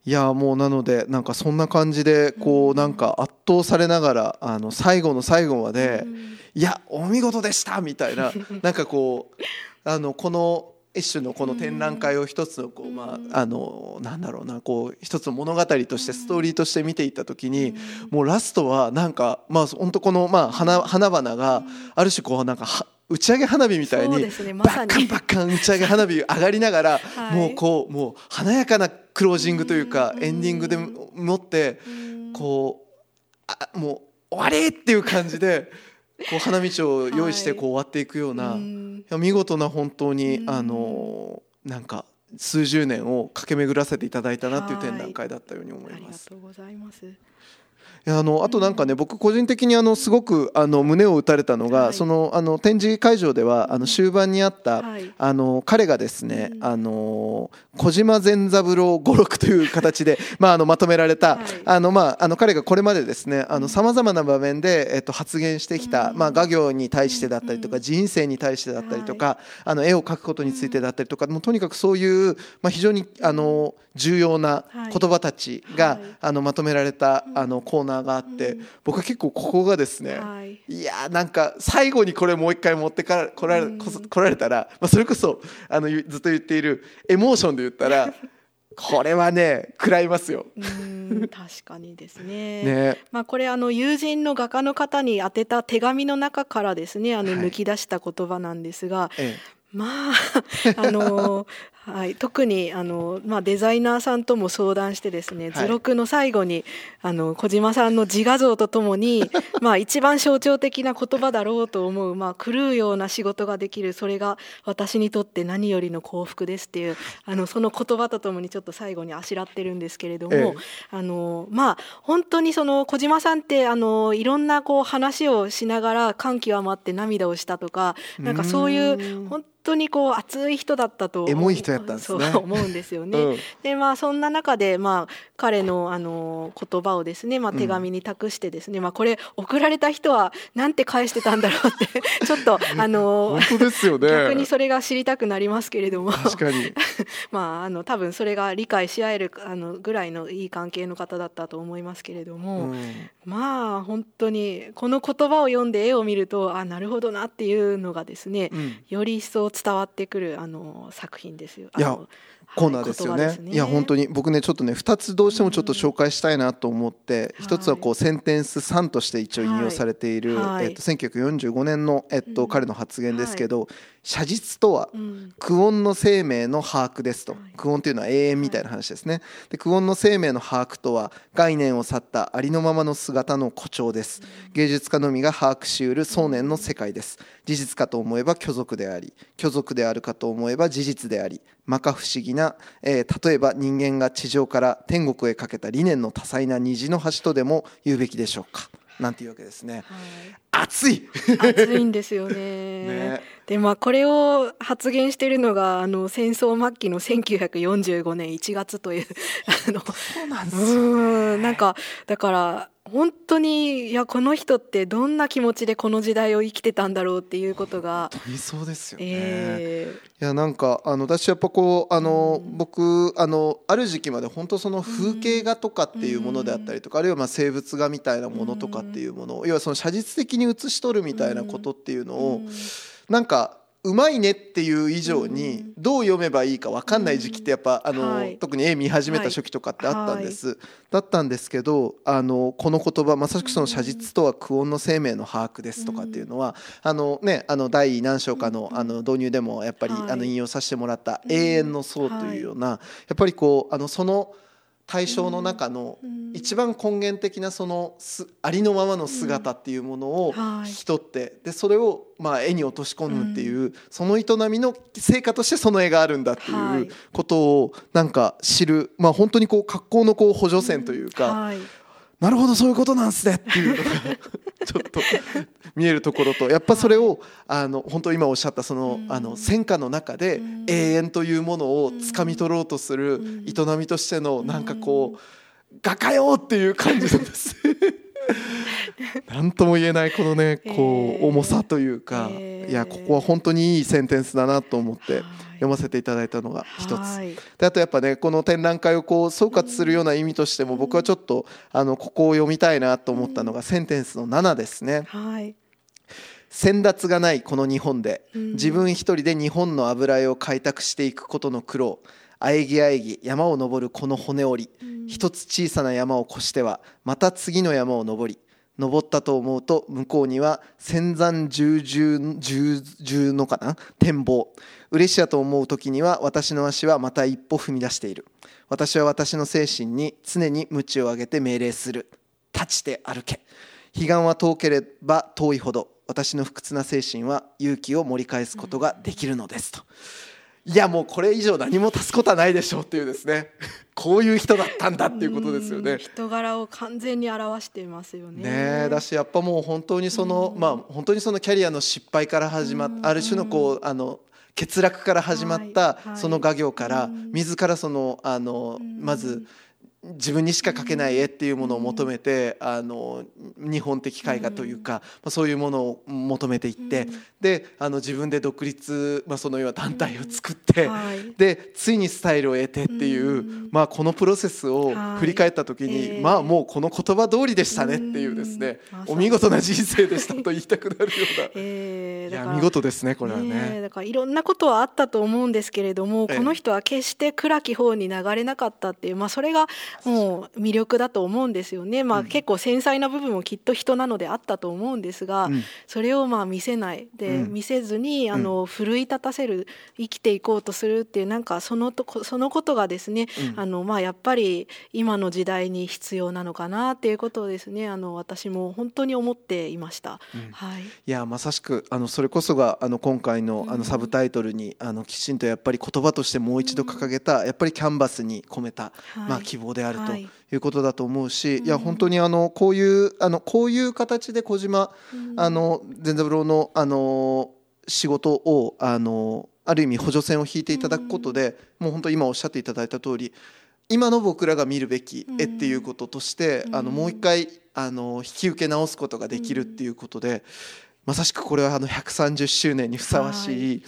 いやもうなのでなんかそんな感じでこうなんか圧倒されながらあの最後の最後までいやお見事でしたみたいななんかこうあのこの一種のこの展覧会を一つのこうまああのなんだろうなこう一つの物語としてストーリーとして見ていった時にもうラストはなんかまあ本当このまあ花花々がある種こうなんか打ち上げ花火みたいに、ねま、バッカンバッカン打ち上げ花火上がりながら、はい、もうこうもう華やかなクロージングというかエンディングでもってこうあもう終わりっていう感じで こう花道を用意してこう終わっていくような、はい、見事な本当にあのなんか数十年を駆け巡らせていただいたなっていう展覧会だったように思います。ありがとうございます。あのあとなんかね僕個人的にあのすごくあの胸を打たれたのが、はい、そのあの展示会場ではあの終盤にあった、はい、あの彼がですね、うん、あの小島善三郎語録という形で まああのまとめられた、はい、あのまああの彼がこれまでですねあのさまざまな場面でえっと発言してきた、うん、まあ画業に対してだったりとか、うん、人生に対してだったりとか、あの絵を描くことについてだったりとかもうとにかくそういうまあ非常にあの重要な言葉たちが、あのまとめられたあのコーナーがあって、僕は結構ここがですね、い、やなんか最後にこれもう一回持ってから来られ,、来られたら、まあ、それこそあのずっと言っているエモーションで言ったら これはね食らいますよ。確かにですね。ね。まあこれあの友人の画家の方に宛てた手紙の中からですねあの抜き出した言葉なんですが、はいええ。まあ あのはい、特にあの、まあ、デザイナーさんとも相談してですね、図録の最後にあの小島さんの自画像とともに まあ一番象徴的な言葉だろうと思う、まあ、狂うような仕事ができるそれが私にとって何よりの幸福ですっていうあのその言葉とともにちょっと最後にあしらってるんですけれども、ええ、あのまあ本当にその小島さんってあのいろんなこう話をしながら感極まって涙をしたとかなんかそういう本当にこう熱い人だったとやったんですね思うんですよね。うん、でまあそんな中でまあ彼のあの言葉をですね、まあ、手紙に託してですね、うん、まあこれ送られた人はなんて返してたんだろうって ちょっとあの本当ですよね。逆にそれが知りたくなりますけれども。確かに。まああの多分それが理解し合えるあのぐらいのいい関係の方だったと思いますけれども、うん、まあ本当にこの言葉を読んで絵を見るとあなるほどなっていうのがですね、より一層伝わってくるあの作品ですよ。いやコーナーですよね。はい、ね。いや本当に僕ねちょっとね2つどうしてもちょっと紹介したいなと思って、うん、1つはこうセンテンス3として一応引用されている、はい、えっと1945年のえっと彼の発言ですけど、写実とは苦音の生命の把握ですと。苦音というのは永遠みたいな話ですね。で苦音の生命の把握とは概念を去ったありのままの姿の誇張です。芸術家のみが把握しうる想念の世界です。事実かと思えば虚俗であり虚俗であるかと思えば事実であり摩訶不思議な、えー、例えば人間が地上から天国へかけた理念の多彩な虹の橋とでも言うべきでしょうか？なんていうわけですね。はい、熱い。熱いんですよね。ね。でまあこれを発言しているのがあの戦争末期の1945年1月というあのそうなんですよ、ね、なんかだから本当にいやこの人ってどんな気持ちでこの時代を生きてたんだろうっていうことが本当にそうですよね、えー、いやなんかあの私やっぱこうあの、うん、僕あのある時期まで本当その風景画とかっていうものであったりとか、うん、あるいはまあ生物画みたいなものとかっていうものを、要はその写実的に写し取るみたいなことっていうのを、うん、なんかうまいねっていう以上にどう読めばいいか分かんない時期ってやっぱあの、はい、特に絵見始めた初期とかってあったんです、はい、だったんですけどあのこの言葉まさしくその写実とは苦音の生命の把握ですとかっていうのはあのねあの第何章かのあの導入でもやっぱりあの引用させてもらった永遠の層というようなやっぱりこうあのその対象の中の一番根源的なそのありのままの姿っていうものを引き取ってでそれをまあ絵に落とし込むっていうその営みの成果としてその絵があるんだっていうことをなんか知るまあ本当にこう格好のこう補助線というかなるほどそういうことなんすねっていうのがちょっと見えるところとやっぱそれをあの本当今おっしゃったそのあの戦火の中で永遠というものを掴み取ろうとする営みとしてのなんかこう画家よっていう感じなんです。何とも言えないこのねこう重さというか、いやここは本当にいいセンテンスだなと思って読ませていただいたのが一つ。であとやっぱねこの展覧会をこう総括するような意味としても僕はちょっとあのここを読みたいなと思ったのがセンテンスの7ですね。はい。先達がないこの日本で自分一人で日本の油絵を開拓していくことの苦労あえぎあえぎ山を登るこの骨折り一つ小さな山を越してはまた次の山を登り登ったと思うと向こうには千山十重十重のかな？展望。嬉しやと思う時には私の足はまた一歩踏み出している。私は私の精神に常に鞭を上げて命令する。立ちて歩け。彼岸は遠ければ遠いほど私の不屈な精神は勇気を盛り返すことができるのですと。いやもうこれ以上何も足すことはないでしょうっていうですね。こういう人だったんだっていうことですよね。人柄を完全に表していますよね。ねだしやっぱもう本当にそのまあ本当にそのキャリアの失敗から始まっある種のこうあの欠落から始まったその画業から自らそのあのまず自分にしか描けない絵っていうものを求めてあの日本的絵画というか、まあ、そういうものを求めていって、であの自分で独立、まあ、そのような団体を作って、でついにスタイルを得てっていう、まあ、このプロセスを振り返った時に、まあもうこの言葉通りでしたねっていうですね、お見事な人生でしたと言いたくなるような、えー、いや見事ですねこれはね。だからいろんなことはあったと思うんですけれどもこの人は決して暗き方に流れなかったっていう、まあ、それがもう魅力だと思うんですよね、まあ、結構繊細な部分もきっと人なのであったと思うんですが、うん、それをまあ見せないで、うん、見せずにあの奮い立たせる生きていこうとするっていうなんかそのとそのことがですね、うん、あのまあやっぱり今の時代に必要なのかなっていうことをですねあの私も本当に思っていました。はい、いやまさしくあのそれこそがあの今回のあのサブタイトルにあのきちんとやっぱり言葉としてもう一度掲げたやっぱりキャンバスに込めた、まあ、希望であるとい。うことだと思うし、いや本当にあのこういうあのこういう形で小島、あの善三郎のあの仕事をあのある意味補助線を引いていただくことで、もう本当今おっしゃっていただいた通り今の僕らが見るべき絵っていうこととして、あのもう一回あの引き受け直すことができるっていうことで、まさしくこれはあの130周年にふさわしい、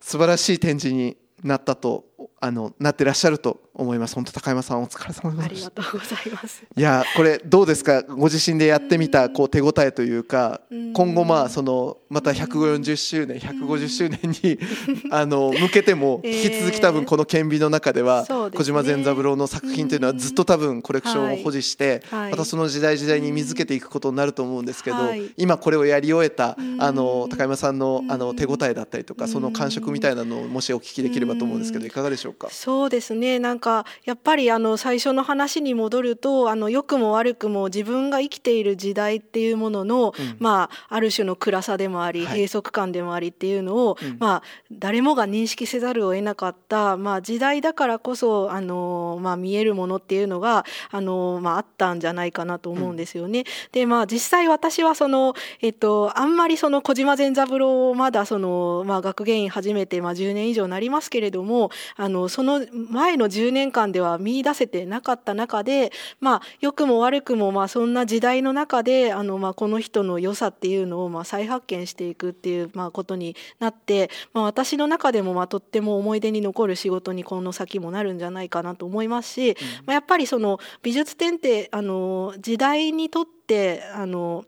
素晴らしい展示になったとあのなってらっしゃると思います。本当高山さんお疲れ様です。ありがとうございます。いやこれどうですか？ご自身でやってみたこう手応えというか今後まあそのまた140周年150周年に あの向けても引き続き多分この顕微の中では小島善三郎の作品というのはずっと多分コレクションを保持してまたその時代時代に見付けていくことになると思うんですけど今これをやり終えたあの高山さんのあの手応えだったりとかその感触みたいなのをもしお聞きできればと思うんですけどいかがでしょうか？そうですね。なんかやっぱりあの最初の話に戻るとあの良くも悪くも自分が生きている時代っていうものの、うん、まあ、ある種の暗さでもあり、はい、閉塞感でもありっていうのを、うん、まあ、誰もが認識せざるを得なかった、まあ、時代だからこそあの、まあ、見えるものっていうのがあの、まあ、あったんじゃないかなと思うんですよね。うん、でまあ実際私はその、えっと、あんまりその小島善三郎をまだその、まあ、学芸員始めて、まあ、10年以上なりますけれどもあのその前の10年間では見出せてなかった中で、まあ、良くも悪くもまあそんな時代の中であのまあこの人の良さっていうのをまあ再発見していくっていうまあことになって、まあ、私の中でもまあとっても思い出に残る仕事にこの先もなるんじゃないかなと思いますし、まあ、やっぱりその美術展ってあの時代にとってあの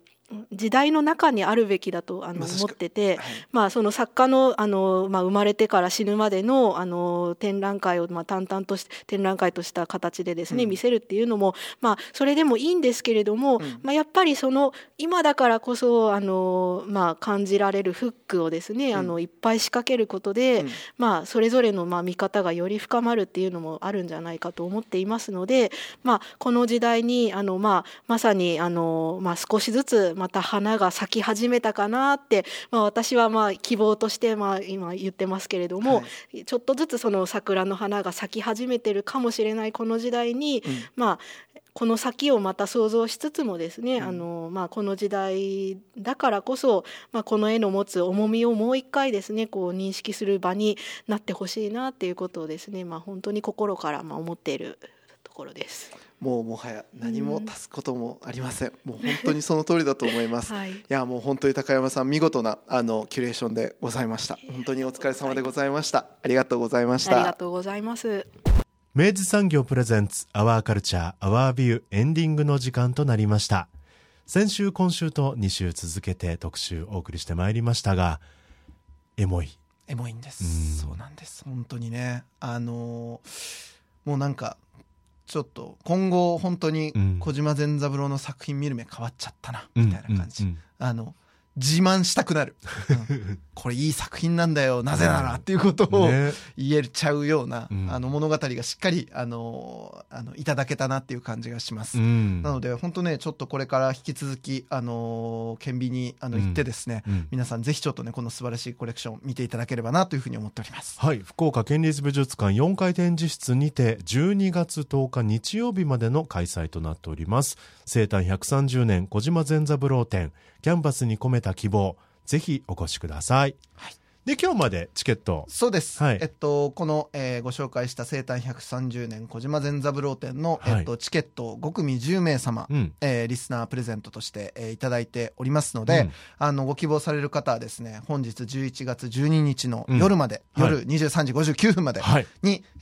時代の中にあるべきだとあの思ってて、はい、まあ、その作家のあの、まあ、生まれてから死ぬまでのあの展覧会を、まあ、淡々とし展覧会とした形でですね、うん、見せるっていうのも、まあ、それでもいいんですけれども、うん、まあ、やっぱりその今だからこそあの、まあ、感じられるフックをですね、うん、あのいっぱい仕掛けることで、まあ、それぞれのまあ見方がより深まるっていうのもあるんじゃないかと思っていますので、まあ、この時代にあの、まあ、まさにあの、まあ、少しずつまた花が咲き始めたかなって、まあ、私はまあ希望としてまあ今言ってますけれども、はい、ちょっとずつその桜の花が咲き始めてるかもしれないこの時代に、うん、まあこの先をまた想像しつつもですね、うん、あのまあ、この時代だからこそ、まあ、この絵の持つ重みをもう一回ですねこう認識する場になってほしいなっていうことをですね、まあ、本当に心からまあ思っているところです。もうもはや何も足すこともありません、うん、もう本当にその通りだと思います、はい、いやもう本当に高山さん見事なあのキュレーションでございました。本当にお疲れ様でございました。ありがとうございました。ありがとうございます。明治産業プレゼンツアワーカルチャーアワービューエンディングの時間となりました。先週今週と2週続けて特集お送りしてまいりましたがエモい。エモいんです、そうなんです。本当にね。あのもうなんかちょっと今後本当に小島善三郎の作品見る目変わっちゃったなみたいな感じ、あの自慢したくなる、うん、これいい作品なんだよ。なぜならっていうことを言えちゃうような、ね、あの物語がしっかりあのあのいただけたなっていう感じがします、うん、なので本当ねちょっとこれから引き続きあの顕微にあの行ってですね、うん、皆さんぜひちょっとねこの素晴らしいコレクション見ていただければなというふうに思っております。はい福岡県立美術館4回展示室にて12月10日日曜日までの開催となっております。生誕130年小島善三郎展キャンバスに込めた希望ぜひお越しください、はい。で今日までチケット。そうです、はい、えっと、この、えー、ご紹介した生誕130年小島善三郎展の、はい、えっと、チケットを5組10名様、うん、えー、リスナープレゼントとして、えー、いただいておりますので、うん、あのご希望される方はですね本日11月12日の夜まで、うん、夜23時59分までに、はい、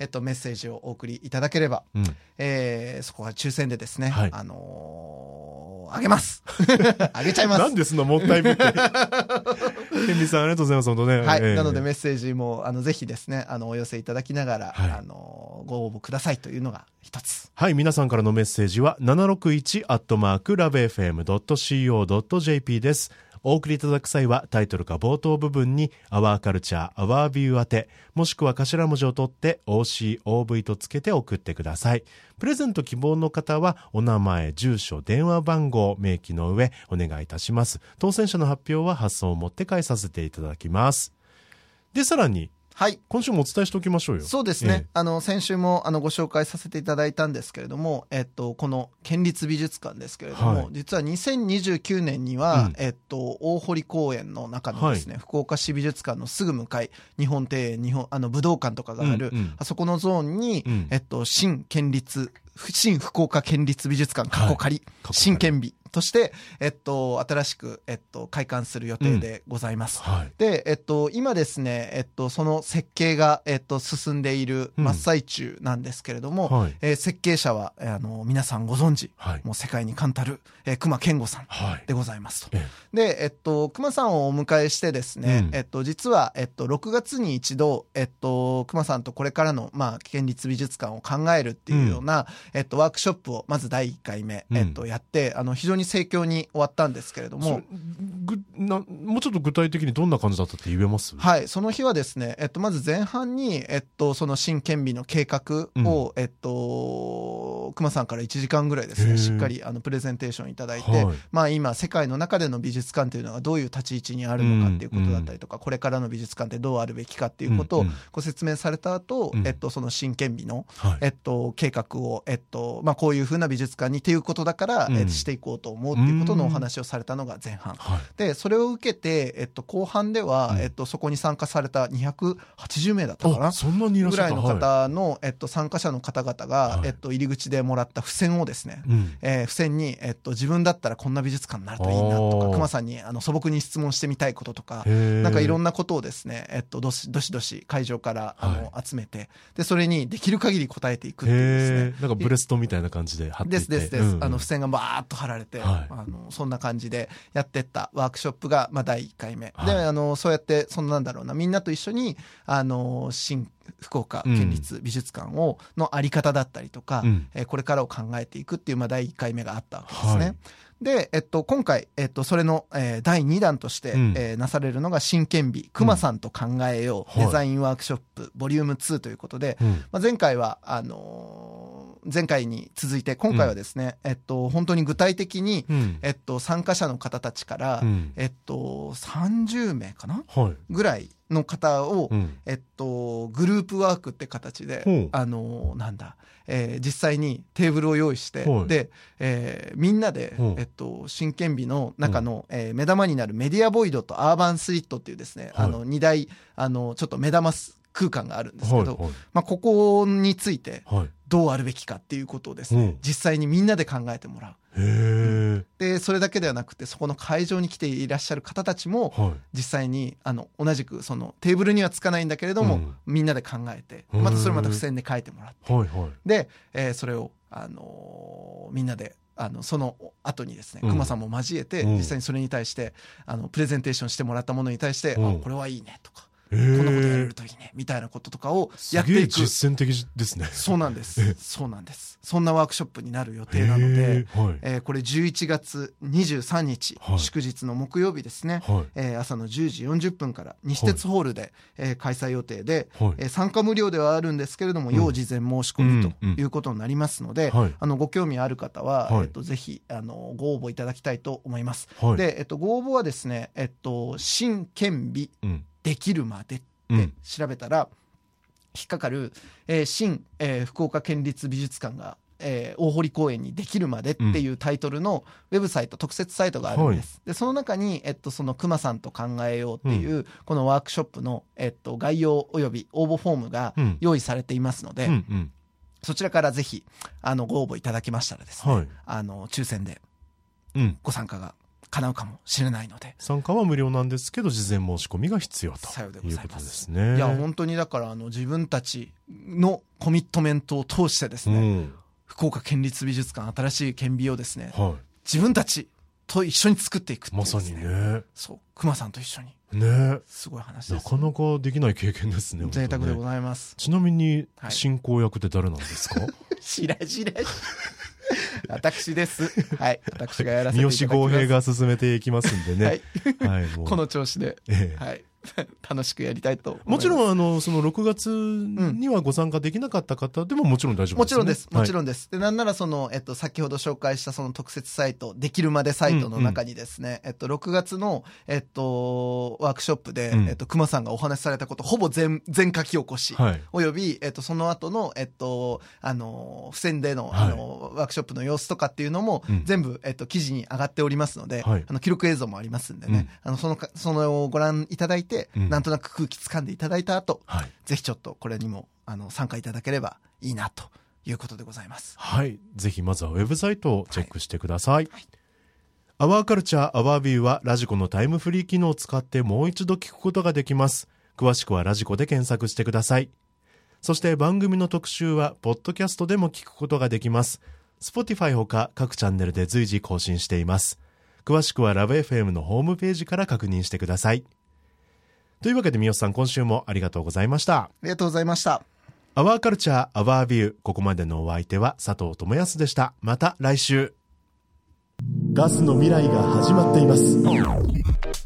えっと、メッセージをお送りいただければ、うん、えー、そこは抽選でですね、はい、あのー、あげます。あげちゃいます。なんでそんなもったいぶって天理さんありがとうございます本当ねはい、えー、なのでメッセージもあのぜひですねあのお寄せいただきながら、はい、あのご応募くださいというのが一つはい皆さんからのメッセージは761アットマークラブ FM.co.jp ですお送りいただく際はタイトルか冒頭部分に「アワーカルチャーアワービュー宛て」もしくは頭文字を取って OCOV とつけて送ってください。プレゼント希望の方はお名前住所電話番号明記の上お願いいたします。当選者の発表は発送をもって返させていただきます。でさらにはい。今週もお伝えしておきましょうよ。そうですね。ええ、あの、先週も、あの、ご紹介させていただいたんですけれども、えっと、この県立美術館ですけれども、はい、実は2029年には、うん、えっと、大堀公園の中のですね、はい、福岡市美術館のすぐ向かい、日本庭園、日本、あの、武道館とかがある、うんうん、あそこのゾーンに、うん、えっと、新県立新福岡県立美術館過去仮、はい、新県美として、えっと、新しく、えっと、開館する予定でございます。うんはい、で、えっと、今ですね、えっと、その設計が、えっと、進んでいる真っ最中なんですけれども、うんはい、えー、設計者は、あの、皆さんご存知、はい、もう世界に冠たる、えー、熊健吾さんでございますと。で、えっと、熊さんをお迎えしてですね、うん、えっと、実は、えっと、6月に一度、えっと、熊さんとこれからの、まあ、県立美術館を考えるっていうような、えっと、ワークショップをまず第1回目、えっと、やって、あの、非常に盛況に終わったんですけれども。ぐなもうちょっと具体的にどんな感じだったって言えます？はいその日はですね、えっと、まず前半に、えっと、その新県美の計画を、うん、えっとと、熊さんから1時間ぐらいですね、しっかりあのプレゼンテーションいただいて、はい、まあ今、世界の中での美術館というのがどういう立ち位置にあるのかっていうことだったりとか、うん、これからの美術館ってどうあるべきかっていうことをご説明された後、うん、えっと、その新権美の、はい、えっと、計画を、えっと、まあこういうふうな美術館にっていうことだから、うん、していこうと思うっていうことのお話をされたのが前半。はい、で、それを受けて、えっと、後半では、えっと、そこに参加された280名だったかなそんなにぐらいの方の、えっと、参加者の方々が、えっと、入り口でもらった付箋をですね、うん、えー、付箋に、えっと、自分だったらこんな美術館になるといいなとか、熊さんにあの素朴に質問してみたいこととか、なんかいろんなことをですね、えっと、ど。しどしど。し会場からあの、集めて、で、それにできる限り答えていくっていうですね。なんかブレストみたいな感じで貼ってですですです。うんうん、あの、付箋がバーッと貼られて、はい、あの、そんな感じでやってったワークショップが、まあ、第1回目。はい、で、あの、そうやって、そんなんだろうな、みんなと一緒に、あの、新福岡県立美術館を、のあり方だったりとか、うん、えー、これからを考えていくっていう、まあ、第1回目があったわけですね。はいで、えっと、今回、えっと、それの、えー、第2弾として、うん、えー、なされるのが真剣美、熊さんと考えよう、うん、デザインワークショップ、ボリューム2ということで、うん、まあ、前回は、あのー、前回に続いて、今回はですね、えっと、本当に具体的に、えっと、参加者の方たちから、えっと、30名かな、はい、ぐらいの方を、えっと、グループワークって形で、あのなんだ、えー、実際にテーブルを用意して、はい、で、えー、みんなで、えっと、真剣美の中の、うん、えー、目玉になるメディアボイドとアーバンスリットっていうですね、はい、あの、二大、あの、ちょっと目玉空間があるんですけど、はいはい、まあ、ここについて、どうあるべきかっていうことをですね、実際にみんなで考えてもらう。でそれだけではなくてそこの会場に来ていらっしゃる方たちも、はい、実際にあの同じくそのテーブルにはつかないんだけれども、うん、みんなで考えてまたそれまた付箋で書いてもらって、はいはい、で、えー、それを、あのー、みんなであのその後にですね、熊さんも交えて、実際にそれに対してあのプレゼンテーションしてもらったものに対して、うん、あこれはいいねとか。こんなことやれるといいねみたいなこととかをやっていく。実践的ですね。そうなんです。そうなんです。そんなワークショップになる予定なので、はい、えー、これ11月23日、はい、祝日の木曜日ですね、はい、えー、朝の10時40分から西鉄ホールで、はい、えー、開催予定で、はい、えー、参加無料ではあるんですけれども、要事前申し込みということになりますので、あのご興味ある方は、えっと、ぜひあのご応募いただきたいと思います。で、えっと、ご応募はですね、えっと、新県美、うんできるまでって調べたら、引っかかる、えー、新、えー、福岡県立美術館がえー、大堀公園にできるまでっていうタイトルのウェブサイト、うん、特設サイトがあるんです。はい、で、その中に、えっと、その熊さんと考えようっていう、うん、このワークショップの、えっと、概要及び応募フォームが用意されていますので、うんうん、そちらからぜひ、あの、ご応募いただけましたらですね、はい、あの、抽選で、ご参加が叶うかもしれないので。参加は無料なんですけど事前申し込みが必要ということですね。いや本当にだからあの自分たちのコミットメントを通してですね、うん、福岡県立美術館新しい県美をですね、はい、自分たちと一緒に作っていくね、まさにね。そう。熊さんと一緒に。ね。すごい話です、ね、なかなかできない経験ですね贅沢でございます、ちなみに進行役って誰なんですか、はい、しらじらし 私です。はい。私がやらせていただきます。三好豪平が進めていきますんでね。はい。はい、この調子で。ええ、はい。楽しくやりたいともちろん、あの、その6月にはご参加できなかった方でももちろん大丈夫です、ね、もちろんです。もちろんです。はい、で、なんならその、えっと、先ほど紹介したその特設サイト、できるまでサイトの中にですね、うんうん、えっと、6月の、えっと、ワークショップで、うん、えっと、熊さんがお話しされたこと、ほぼ全、全書き起こし、はい、および、えっと、その後の、えっと、あの、付箋での、あの、はい、ワークショップの様子とかっていうのも、うん、全部、えっと、記事に上がっておりますので、はい、あの、記録映像もありますんでね、うん、あの、その、その、ご覧いただいて、なんとなく空気掴んでいただいた後、はい、ぜひちょっとこれにもあの参加いただければいいなということでございます。はい。ぜひまずはウェブサイトをチェックしてください。はいはいアワーカルチャーアワービューはラジコのタイムフリー機能を使ってもう一度聞くことができます。詳しくはラジコで検索してください。そして番組の特集はポッドキャストでも聞くことができます。Spotify ほか各チャンネルで随時更新しています。詳しくはラブ f m のホームページから確認してください。というわけで三好さん今週もありがとうございました。ありがとうございました。アワーカルチャーアワービューここまでのお相手は佐藤智康でした。また来週。ガスの未来が始まっています。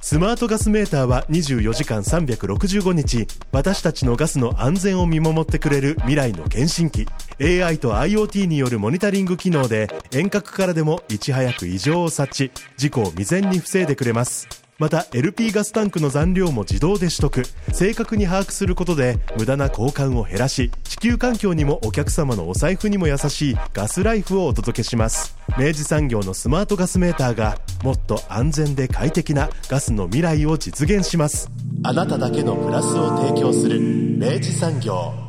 スマートガスメーターは24時間365日。私たちのガスの安全を見守ってくれる未来の検診機 AI と IoT によるモニタリング機能で遠隔からでもいち早く異常を察知。事故を未然に防いでくれますまた LP ガスタンクの残量も自動で取得。正確に把握することで無駄な交換を減らし地球環境にもお客様のお財布にも優しいガスライフをお届けします。明治産業のスマートガスメーターがもっと安全で快適なガスの未来を実現します。あなただけのプラスを提供する明治産業。